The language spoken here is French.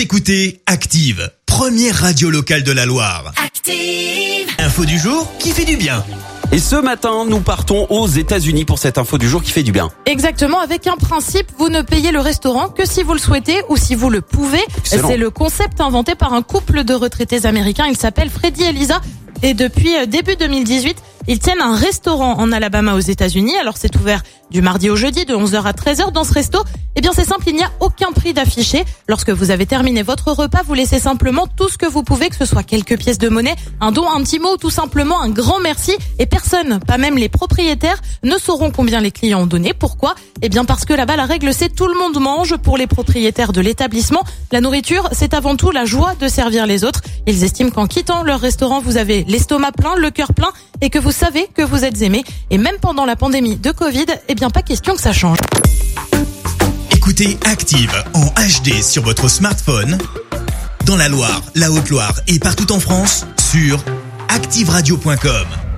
Vous écoutez Active, première radio locale de la Loire. Active. Info du jour qui fait du bien. Et ce matin, nous partons aux États-Unis pour cette info du jour qui fait du bien. Exactement, avec un principe, vous ne payez le restaurant que si vous le souhaitez ou si vous le pouvez. C'est le concept inventé par un couple de retraités américains. Il s'appelle Freddy et Lisa. Et depuis euh, début 2018, ils tiennent un restaurant en Alabama aux États-Unis. Alors c'est ouvert du mardi au jeudi de 11h à 13h dans ce resto. Eh bien c'est simple, il n'y a aucun prix d'affiché. Lorsque vous avez terminé votre repas, vous laissez simplement tout ce que vous pouvez, que ce soit quelques pièces de monnaie, un don, un petit mot, ou tout simplement un grand merci. Et personne, pas même les propriétaires, ne sauront combien les clients ont donné. Pourquoi? Eh bien parce que là-bas, la règle c'est tout le monde mange. Pour les propriétaires de l'établissement, la nourriture, c'est avant tout la joie de servir les autres. Ils estiment qu'en quittant leur restaurant, vous avez l'estomac plein, le cœur plein et que vous savez que vous êtes aimé. Et même pendant la pandémie de Covid, eh bien pas question que ça change. Écoutez Active en HD sur votre smartphone, dans la Loire, la Haute-Loire et partout en France, sur activeradio.com.